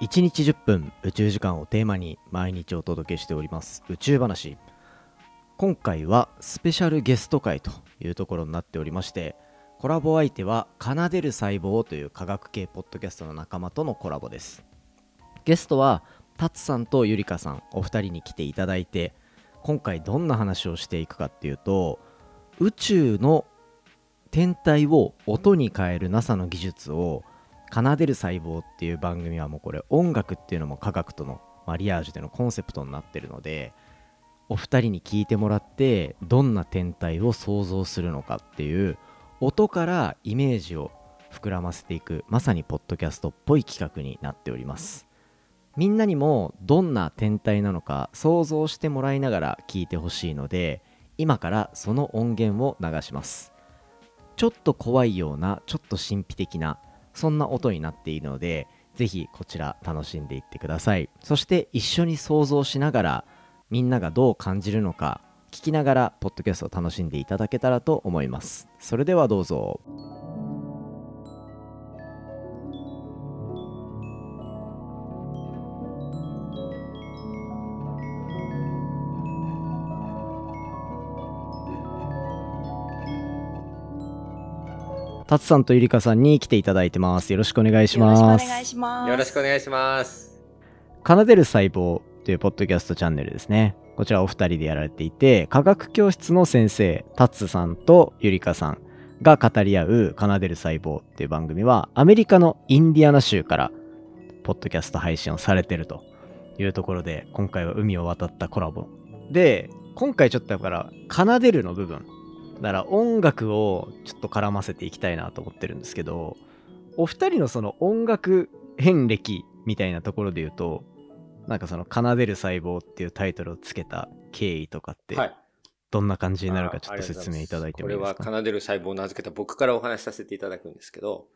1日10分宇宙時間をテーマに毎日お届けしております。宇宙話。今回はスペシャルゲスト会というところになっておりましてコラボ相手は奏でる細胞という科学系ポッドキャストの仲間とのコラボです。ゲストはタツさんとゆりかさんお二人に来ていただいて今回どんな話をしていくかっていうと宇宙の天体を音に変える NASA の技術を奏でる細胞っていう番組はもうこれ音楽っていうのも科学とのマリアージュでのコンセプトになってるのでお二人に聞いてもらってどんな天体を想像するのかっていう音からイメージを膨らませていくまさにポッドキャストっぽい企画になっております。みんなにもどんな天体なのか想像してもらいながら聞いてほしいので今からその音源を流します。ちょっと怖いようなちょっと神秘的なそんな音になっているのでぜひこちら楽しんでいってください。そして一緒に想像しながらみんながどう感じるのか聞きながらポッドキャストを楽しんでいただけたらと思います。それではどうぞ。タツさんとゆりかさんに来ていただいてますよろしくお願いしますよろしくお願いします。よろしくお願いします。奏でる細胞というポッドキャストチャンネルですね。こちらお二人でやられていて、科学教室の先生、タッツさんとゆりかさんが語り合う奏でる細胞っていう番組は、アメリカのインディアナ州から、ポッドキャスト配信をされてるというところで、今回は海を渡ったコラボ。で、今回ちょっとだから、奏でるの部分。だから音楽をちょっと絡ませていきたいなと思ってるんですけど、お二人のその音楽遍歴みたいなところで言うと、なんかその奏でる細胞っていうタイトルをつけた経緯とかって、はい。どんな感じになるかちょっと説明いただいてもいいですか？これは奏でる細胞を名付けた僕からお話しさせていただくんですけど、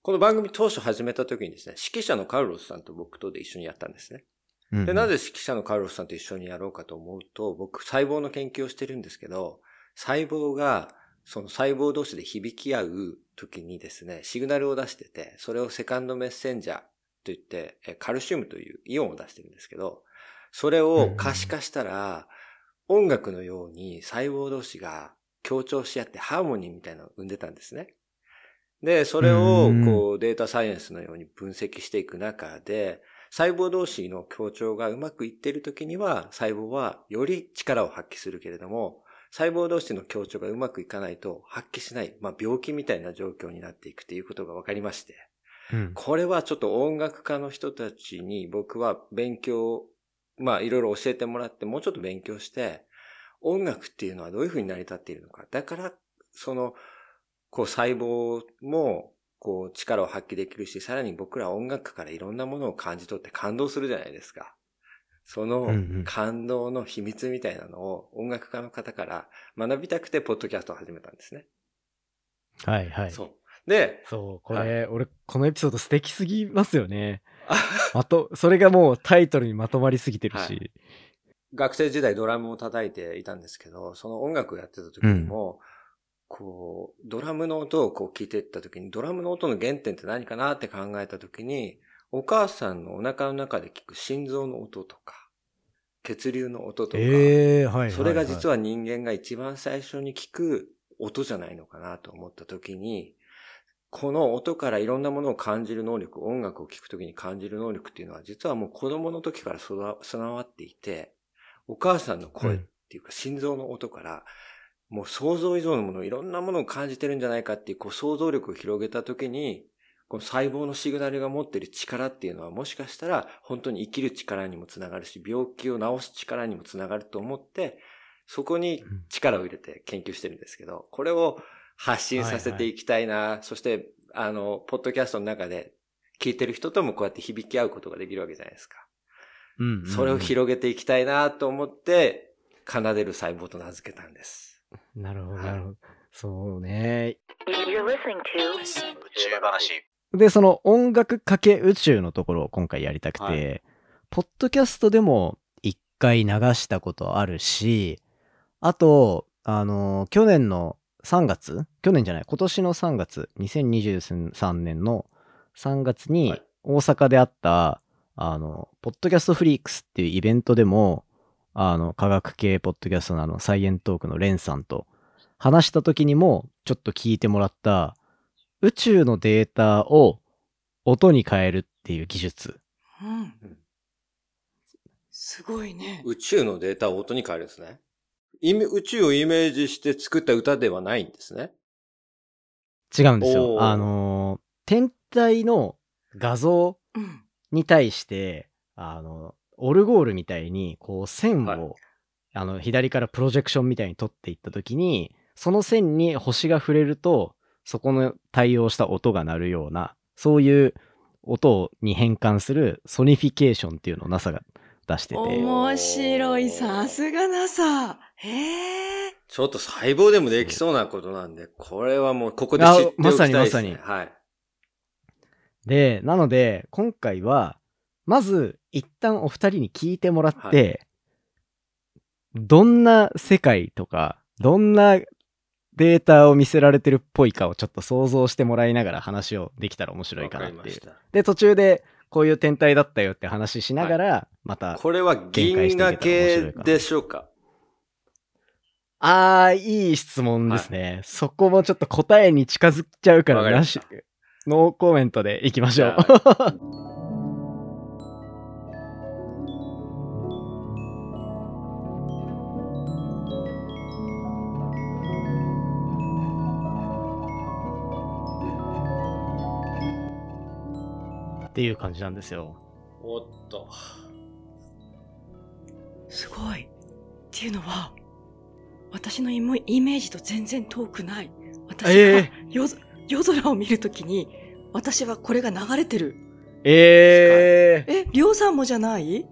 この番組当初始めた時にですね、指揮者のカルロスさんと僕とで一緒にやったんですね。うんで、なぜ指揮者のカルロスさんと一緒にやろうかと思うと、僕細胞の研究をしてるんですけど、細胞がその細胞同士で響き合う時にですね、シグナルを出してて、それをセカンドメッセンジャーと言って、えカルシウムというイオンを出してるんですけど、それを可視化したら、音楽のように細胞同士が強調し合ってハーモニーみたいなのを生んでたんですね。で、それをうんこうデータサイエンスのように分析していく中で、細胞同士の協調がうまくいっている時には、細胞はより力を発揮するけれども、細胞同士の協調がうまくいかないと発揮しない、まあ病気みたいな状況になっていくということが分かりまして、うんこれはちょっと音楽家の人たちに僕は勉強、まあいろいろ教えてもらってもうちょっと勉強して、音楽っていうのはどういうふうに成り立っているのか。だから、その、こう細胞も、こう力を発揮できるし、さらに僕ら音楽からいろんなものを感じ取って感動するじゃないですか。そのうんうん感動の秘密みたいなのを音楽家の方から学びたくて、ポッドキャストを始めたんですね。はいはい。そう。で、そう、これ、俺、このエピソード素敵すぎますよね。まと、それがもうタイトルにまとまりすぎてるし。はい学生時代ドラムを叩いていたんですけど、その音楽をやってた時にも、こう、ドラムの音をこう聞いていった時に、ドラムの音の原点って何かなって考えた時に、お母さんのお腹の中で聞く心臓の音とか、血流の音とか、ええはいはいはい。それが実は、は人間が一番最初に聞く音じゃないのかなと思った時に、この音からいろんなものを感じる能力、音楽を聴くときに感じる能力っていうのは実はもう子供の時から備わ備わっていて、お母さんの声っていうか心臓の音から、もう想像以上のもの、いろんなものを感じてるんじゃないかっていうこう想像力を広げたときに、この細胞のシグナルが持っている力っていうのはもしかしたら本当に生きる力にもつながるし、病気を治す力にもつながると思って、そこに力を入れて研究してるんですけど、これを発信させていきたいな、そして、あの、ポッドキャストの中で聞いてる人ともこうやって響き合うことができるわけじゃないですか。うんうんうんそれを広げていきたいなと思って、奏でる細胞と名付けたんです。なるほど、はいなるほど。そうね。You're listening to 宇宙話。で、その音楽かけ宇宙のところを今回やりたくて、はい。ポッドキャストでも一回流したことあるし、あと、あの、去年の3月去年じゃない、今年の3月、2023年の3月にはい。大阪であった、あの、ポッドキャストフリークスっていうイベントでも、あの、科学系ポッドキャストのあの、サイエントークのレンさんと話した時にも、ちょっと聞いてもらった、宇宙のデータを音に変えるっていう技術。うん。すごいね。宇宙のデータを音に変えるんですね。宇宙をイメージして作った歌ではないんですね。違うんですよ。あのー、天体の画像うん。に対して、あの、オルゴールみたいに、こう、線を、はいあの、左からプロジェクションみたいに撮っていったときに、その線に星が触れると、そこの対応した音が鳴るような、そういう音に変換するソニフィケーションっていうのを NASA が出してて、面白い。さすが NASA。へえ。ちょっと細胞でもできそうなことなんで、これはもうここであ知っておきたいです、ね。まさにまはい。で、なので、今回は、まず、一旦お二人に聞いてもらって、どんな世界とか、どんなデータを見せられてるっぽいかをちょっと想像してもらいながら話をできたら面白いかなっていう。で、途中で、こういう天体だったよって話しながら、また、これは銀河系でしょうか？あー、いい質問ですね。そこもちょっと答えに近づっちゃうからなしノーコメントでいきましょう。っていう感じなんですよ。おっと。すごい。っていうのは、私のイモイメージと全然遠くない。私がえ夜,、夜空を見るときに、私はこれが流れてる。えー、え、りょうさんもじゃない？い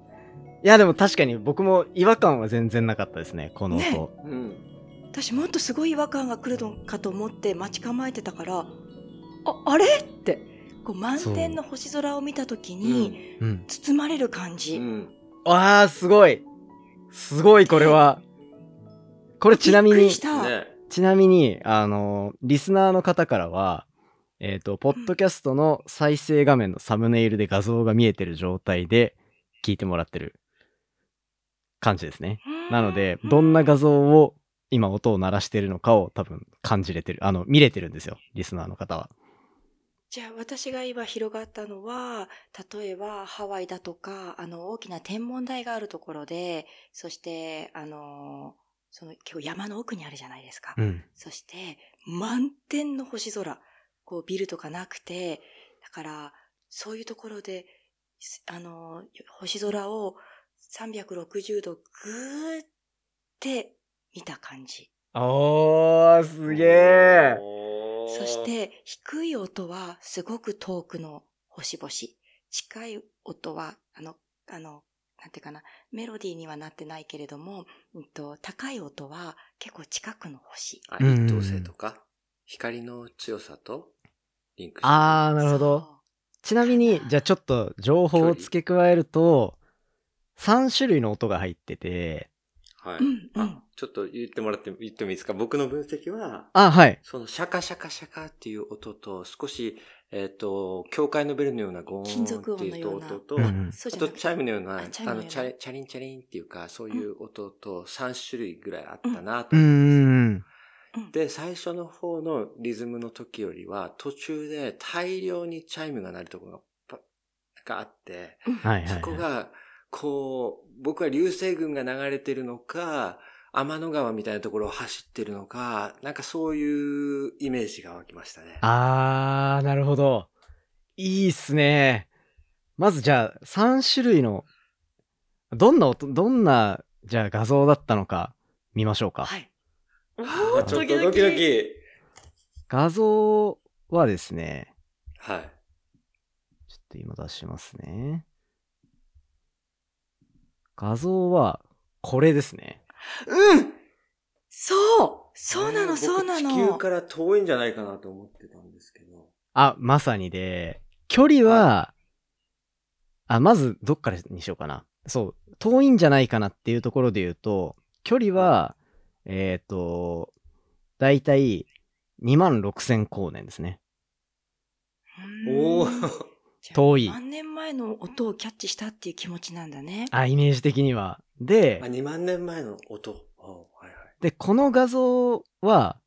やでも確かに僕も違和感は全然なかったですね、この音。ねうん。私もっとすごい違和感が来るのかと思って待ち構えてたから、あ、あれ？って、こう満天の星空を見たときに、うん。包まれる感うじ。ん。わー、すごいすごい、これは。これちなみに。ちなみに、あの、リスナーの方からは、えっ、と、ポッドキャストの再生画面のサムネイルで画像が見えてる状態で聞いてもらってる感じですね。なので、どんな画像を今音を鳴らしてるのかを多分感じれてる、あの、見れてるんですよ、リスナーの方は。じゃあ私が今広がったのは、例えばハワイだとか、あの大きな天文台があるところで、そして、あの、その結構山の奥にあるじゃないですか。うん。そして、満天の星空。こうビルとかなくて、だから、そういうところで、すあの、星空を360度ぐーって見た感じ。おー、すげーそし、て、低い音はすごく遠くの星々。近い音は、あの、あの、なんていうかな、メロディーにはなってないけれども、うんと、高い音は結構近くの星。あ、一等星とか、光の強さとリンクしてるあー、なるほど。ちなみに、じゃあちょっと情報を付け加えると、3種類の音が入ってて、はい。うんうんあ、ちょっと言ってもらって、言ってもいいですか？僕の分析は、あ、はい。そのシャカシャカシャカっていう音と、少し、えっ、と、教会のベルのようなゴーンっていう音と、うんうんそうあとチャイムのような、あの、チャリチャリンチャリンっていうか、そういう音と3種類ぐらいあったなと思うんです。ん。うんで、最初の方のリズムの時よりは、途中で大量にチャイムが鳴るところがあって、はいはい、はい。そこが、こう、僕は流星群が流れてるのか、天の川みたいなところを走ってるのか、なんかそういうイメージが湧きましたね。あー、なるほど。いいっすね。まずじゃあ、3種類の、どんな音、どんな、じゃあ画像だったのか見ましょうか。はい。あおーーちょっとドキドキ。画像はですね、はい。ちょっと今出しますね。画像は、これですね。うんそうそうなの、そうなの。地球から遠いんじゃないかなと思ってたんですけど。あ、まさにで、距離は、あ、まずどっからにしようかな。そう、遠いんじゃないかなっていうところで言うと、距離は、えっ、と、だいたい2万6000光年ですね。うんおお。遠い万年前の音をキャッチしたっていう気持ちなんだね。あ、イメージ的には。であ、、2万年前の音。おはいはい。で、この画像は、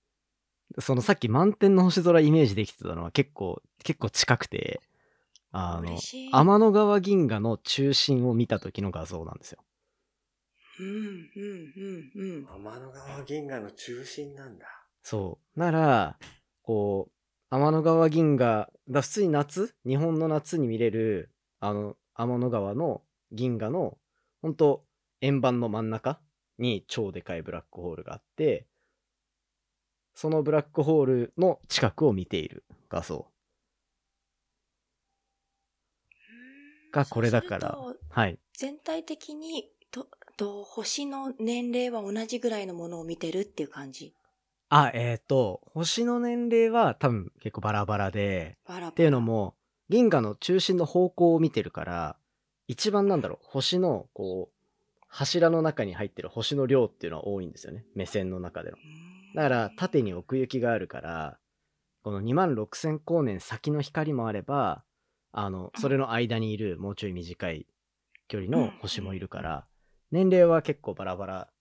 そのさっき満天の星空イメージできてたのは結構、結構近くて、あの。天の川銀河の中心を見た時の画像なんですよ。うん、うん、うん、うん。天の川銀河の中心なんだ。そう。なら、こう、天の川銀河、だ普通に夏日本の夏に見れる、あの、天の川の銀河の、ほんと、円盤の真ん中に超でかいブラックホールがあって、そのブラックホールの近くを見ている画像がこれだからはい。全体的に、と、と、星の年齢は同じぐらいのものを見てるっていう感じ？あ、えっ、と、星の年齢は多分結構バラバラで、バラバラ。っていうのも銀河の中心の方向を見てるから一番なんだろう星のこう柱の中に入ってる星の量っていうのは多いんですよね。目線の中でのうん、だから縦に奥行きがあるからこの2万6000光年先の光もあればあのそれの間にいるもうちょい短い距離の星もいるから年齢は結構バラバラ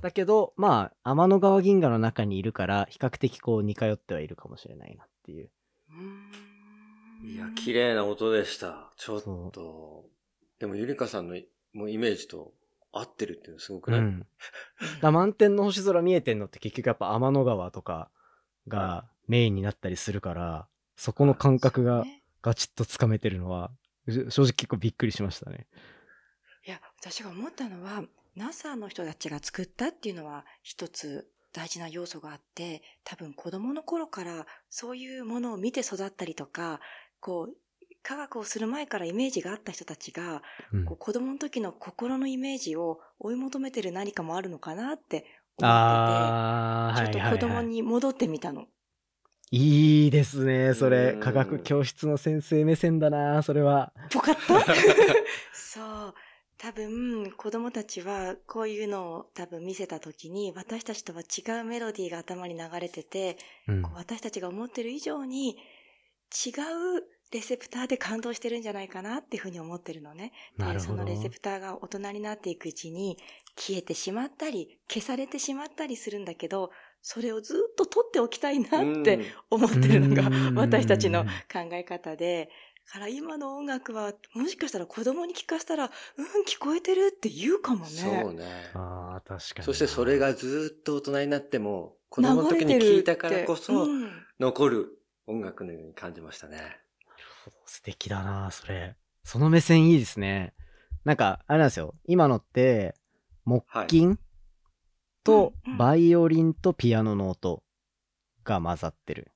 だけどまあ天の川銀河の中にいるから比較的こう似通ってはいるかもしれないなっていう。うん。いや、綺麗な音でした。ちょっそと。でも、ゆりかさんのもうイメージと合ってるっていうのすごくない、うん、だ満天の星空見えてんのって結局やっぱ天の川とかがメインになったりするからそこの感覚がね。ガチッとつかめてるのはう正直結構びっくりしましたね。いや、私が思ったのは、NASA の人たちが作ったっていうのは一つ大事な要素があって、多分子供の頃からそういうものを見て育ったりとか、こう、科学をする前からイメージがあった人たちが、うんこう子供の時の心のイメージを追い求めてる何かもあるのかなって思ってて、ちょっと子供に戻ってみたの。いいですねそれうん科学教室の先生目線だなそれは。ぽかった？多分、子供たちはこういうのを多分見せた時に、私たちとは違うメロディーが頭に流れてて、うん。こう私たちが思ってる以上に違うレセプターで感動してるんじゃないかなっていうふうに思ってるのね。でそのレセプターが大人になっていくうちに消えてしまったり、消されてしまったりするんだけど、それをずっと取っておきたいなって思ってるのがうん。私たちの考え方で、だから今の音楽はもしかしたら子供に聞かせたら、うん、聞こえてるって言うかもね。そうね。あー確かにそしてそれがずっと大人になっても、子供の時に聞いたからこそ残る音楽のように感じましたね。素敵だなそれ。その目線いいですね。なんかあれなんですよ。今のって木琴とバイオリンとピアノの音が混ざってる。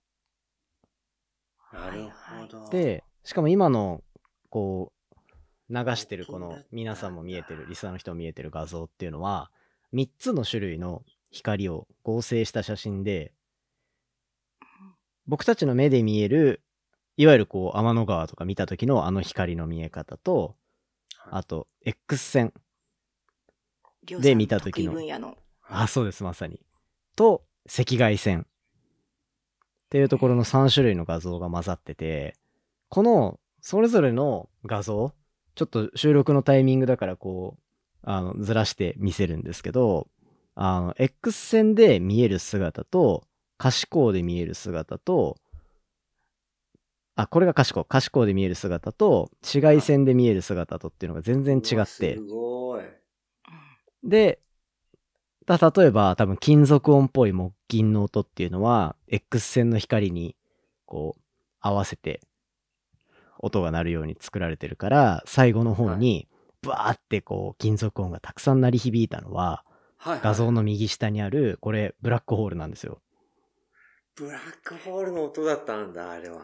なるほど。でしかも今のこう流してるこの皆さんも見えてるリスナーの人も見えてる画像っていうのは3つの種類の光を合成した写真で僕たちの目で見えるいわゆるこう天の川とか見た時のあの光の見え方とあと X 線で見た時のの。あそうですまさに。と赤外線っていうところの3種類の画像が混ざっててこのそれぞれの画像ちょっと収録のタイミングだからこうあのずらして見せるんですけどあの X 線で見える姿と可視光で見える姿とあこれが可視光可視光で見える姿と紫外線で見える姿とっていうのが全然違ってすごい。で、だ例えば多分金属音っぽい木琴の音っていうのは X 線の光にこう合わせて音が鳴るように作られてるから最後の方にバーってこう金属音がたくさん鳴り響いたのは。画像の右下にあるこれブラックホールなんですよ。ブラックホールの音だったんだ、あれは。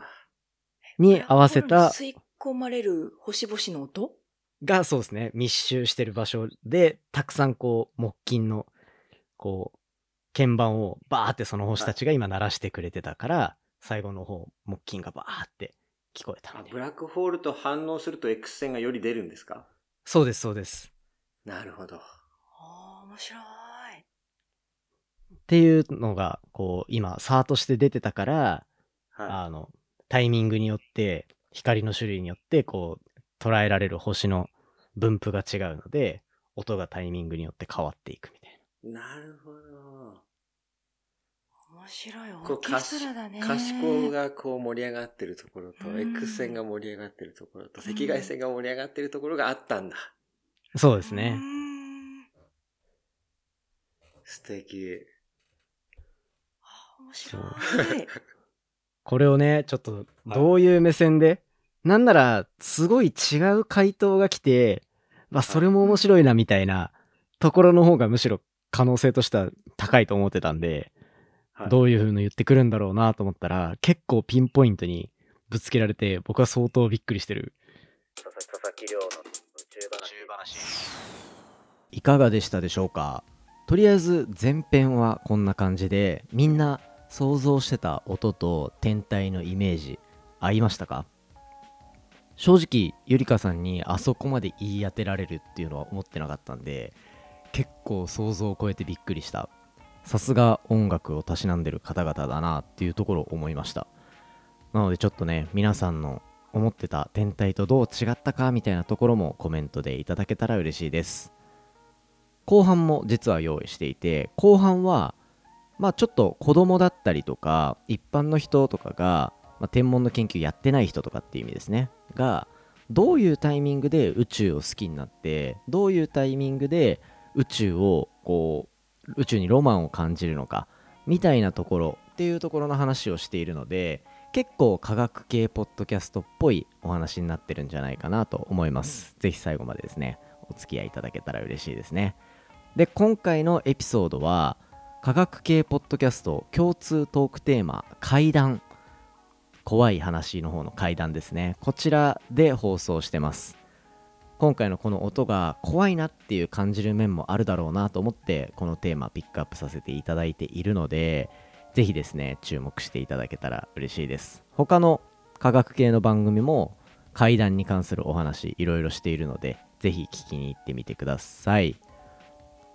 に合わせた吸い込まれる星々の音？がそうですね密集してる場所でたくさんこう木琴のこう鍵盤をバーってその星たちが今鳴らしてくれてたから、最後の方木琴がバーって聞こえたブラックホールと反応すると X 線がより出るんですか？そうですそうですなるほど。ああ、面白い。っていうのがこう今差として出てたからはあのタイミングによって光の種類によってこう捉えられる星の分布が違うので音がタイミングによって変わっていくみたいななるほど。面白い。オこうーケストラだね。可視光がこう盛り上がってるところと、うん X 線が盛り上がってるところと、うん赤外線が盛り上がってるところがあったんだ。うそうですねん素敵。あ面白い。これをねちょっとどういう目線で、なんならすごい違う回答が来て、まあ、それも面白いなみたいなところの方がむしろ可能性としては高いと思ってたんで、はいどういう風に言ってくるんだろうなと思ったら結構ピンポイントにぶつけられて僕は相当びっくりしてる。佐々木亮の宇宙話。いかがでしたでしょうか？とりあえず前編はこんな感じでみんな想像してた音と天体のイメージ合いましたか？正直ゆりかさんにあそこまで言い当てられるっていうのは思ってなかったんで結構想像を超えてびっくりしたさすが音楽をたしなんでる方々だなっていうところを思いました。なのでちょっとね皆さんの思ってた天体とどう違ったかみたいなところもコメントでいただけたら嬉しいです。後半も実は用意していて後半はまあちょっと子供だったりとか一般の人とかが、まあ、天文の研究やってない人とかっていう意味ですね。がどういうタイミングで宇宙を好きになってどういうタイミングで宇宙をこう宇宙にロマンを感じるのかみたいなところっていうところの話をしているので結構科学系ポッドキャストっぽいお話になってるんじゃないかなと思います。ぜひ最後までですね、お付き合いいただけたら嬉しいですね。で、今回のエピソードは、科学系ポッドキャスト共通トークテーマ、怪談。怖い話の方の怪談ですね。こちらで放送してます。今回のこの音が怖いなっていう感じる面もあるだろうなと思ってこのテーマピックアップさせていただいているのでぜひですね注目していただけたら嬉しいです。他の科学系の番組も怪談に関するお話いろいろしているのでぜひ聞きに行ってみてください。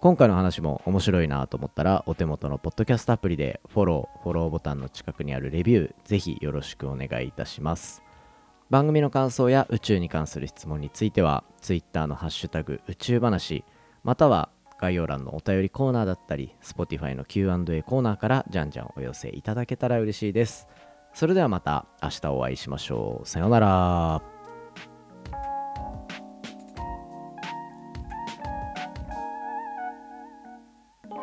今回の話も面白いなと思ったらお手元のポッドキャストアプリでフォローフォローボタンの近くにあるレビューぜひよろしくお願いいたします。番組の感想や宇宙に関する質問については Twitter のハッシュタグ宇宙話または概要欄のお便りコーナーだったり Spotify の Q&A コーナーからじゃんじゃんお寄せいただけたら嬉しいです。それではまた明日お会いしましょう。さようなら。